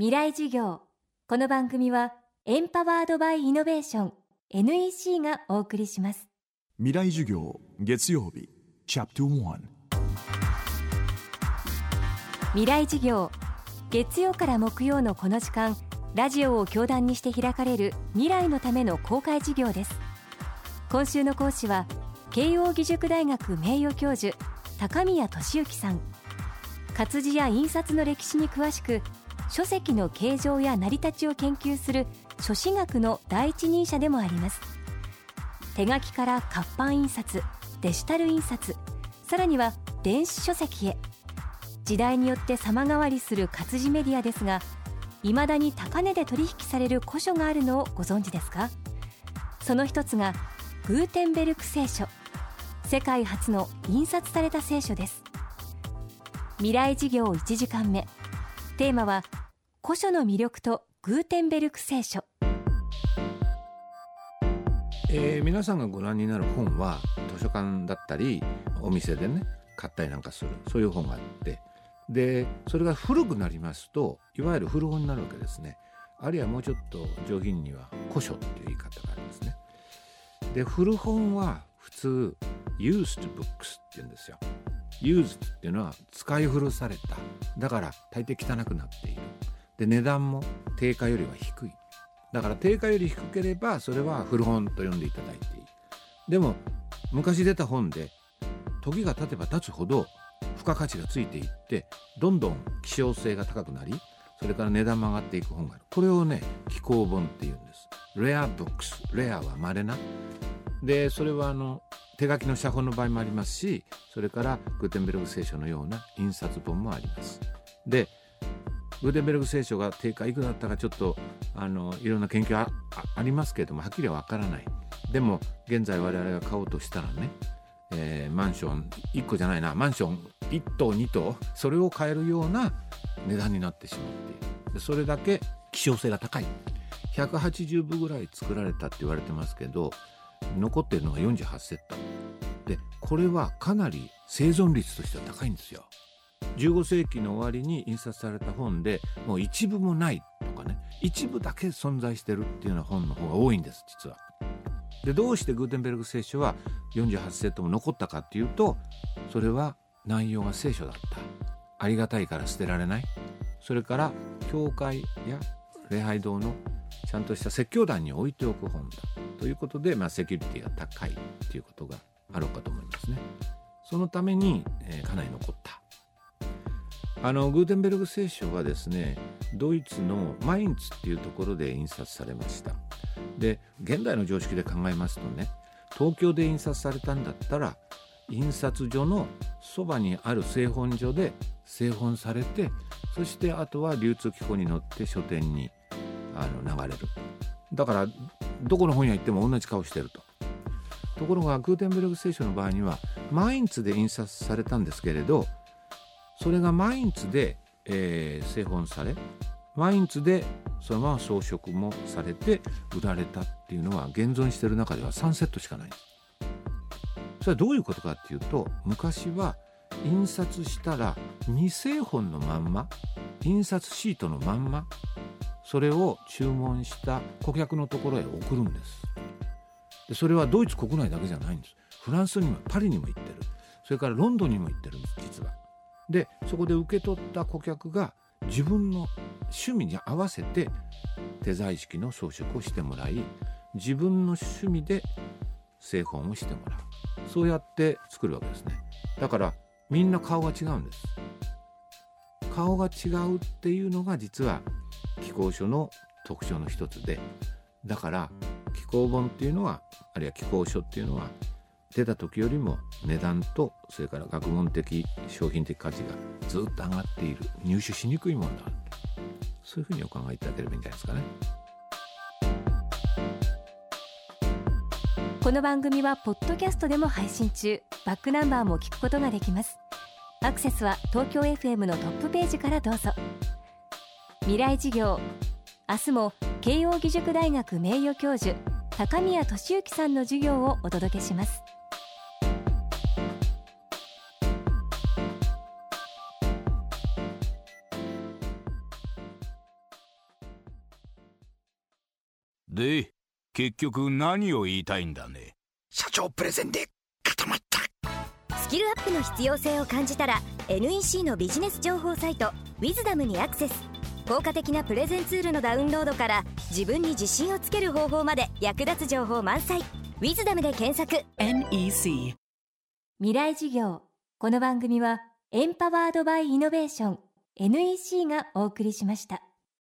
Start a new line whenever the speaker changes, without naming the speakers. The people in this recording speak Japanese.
未来授業。この番組はエンパワードバイイノベーション NEC がお送りします。
未来授業月曜日チャプト1
未来授業月曜から木曜のこの時間ラジオを教壇にして開かれる未来のための公開授業です。今週の講師は慶應義塾大学名誉教授高宮俊之さん。活字や印刷の歴史に詳しく書籍の形状や成り立ちを研究する書史学の第一人者でもあります。手書きから活版印刷デジタル印刷さらには電子書籍へ。時代によって様変わりする活字メディアですがいまだに高値で取引される古書があるのをご存知ですか？その一つがグーテンベルク聖書。世界初の印刷された聖書です。未来事業1時間目。テーマは古書の魅力とグーテンベルク聖書。
えー、皆さんがご覧になる本は図書館だったりお店でね買ったりなんかするそういう本があって。でそれが古くなりますといわゆる古本になるわけですね。あるいはもうちょっと上品には古書っていう言い方がありますね。で古本は普通 used books って言うんですよ。used っていうのは使い古された。だから大抵汚くなっている。で値段も定価よりは低い。だから定価より低ければそれは古本と呼んでいただいていい。でも昔出た本で時が経てば経つほど付加価値がついていってどんどん希少性が高くなりそれから値段も上がっていく本がある。これをね気候本っていうんです。レアブックスレアは稀な。でそれはあの手書きの写本の場合もありますしそれからグーテンベルグ聖書のような印刷本もあります。でグーテンベルグ聖書が定価いくらだったかちょっとあのいろんな研究あありますけれどもはっきりはわからない。でも現在我々が買おうとしたらね、えー、マンション1個じゃないなマンション1棟2棟それを買えるような値段になってしまっている。でそれだけ希少性が高い。180部ぐらい作られたって言われてますけど残ってるのが48セット。でこれはかなり生存率としては高いんですよ。15世紀の終わりに印刷された本でもう一部もないとかね。一部だけ存在してるっていうような本の方が多いんです実は。でどうしてグーテンベルグ聖書は48セットも残ったかっていうとそれは内容が聖書だった。ありがたいから捨てられない。それから教会や礼拝堂のちゃんとした説教団に置いておく本だ。ということで、まあ、セキュリティが高いということがあろうかと思いますね。そのために、えー、かなり残った。あのグーテンベルグ聖書はですねドイツのマインツっていうところで印刷されました。で現代の常識で考えますとね東京で印刷されたんだったら印刷所のそばにある製本所で製本されてそしてあとは流通機構に乗って書店にあの流れる。だからどこの本屋行っても同じ顔してると。ところがグーテンベルグ聖書の場合にはマインツで印刷されたんですけれどそれがマインツで、えー、製本されマインツでそのまま装飾もされて売られたっていうのは現存している中では3セットしかない。それはどういうことかっていうと昔は印刷したら未製本のまんま印刷シートのまんまそれを注文した顧客のところへ送るんです。でそれはドイツ国内だけじゃないんです。フランスにもパリにも行ってる。それからロンドンにも行ってるんです実は。でそこで受け取った顧客が自分の趣味に合わせて手在式の装飾をしてもらい自分の趣味で製本をしてもらう。そうやって作るわけですね。だからみんな顔が違うんです。顔が違うっていうのが実は気候書の特徴の一つでだから気候本っていうのはあるいは気候書っていうのは出た時よりも値段とそれから学問的商品的価値がずっと上がっている。入手しにくいものだ。そういうふうにお考えいただければいいんじゃないですかね。
この番組はポッドキャストでも配信中。バックナンバーも聞くことができます。アクセスは東京 FM のトップページからどうぞ。未来事業明日も慶應義塾大学名誉教授高宮俊之さんの授業をお届けします。
で結局何を言いたいんだね？
社長プレゼンで固まった。
スキルアップの必要性を感じたら NEC のビジネス情報サイト「ウィズダムにアクセス。効果的なプレゼンツールのダウンロードから自分に自信をつける方法まで役立つ情報満載「ウィズダムで検索。
NEC
未来事業。この番組はエンパワードバイイノベーション NEC がお送りしました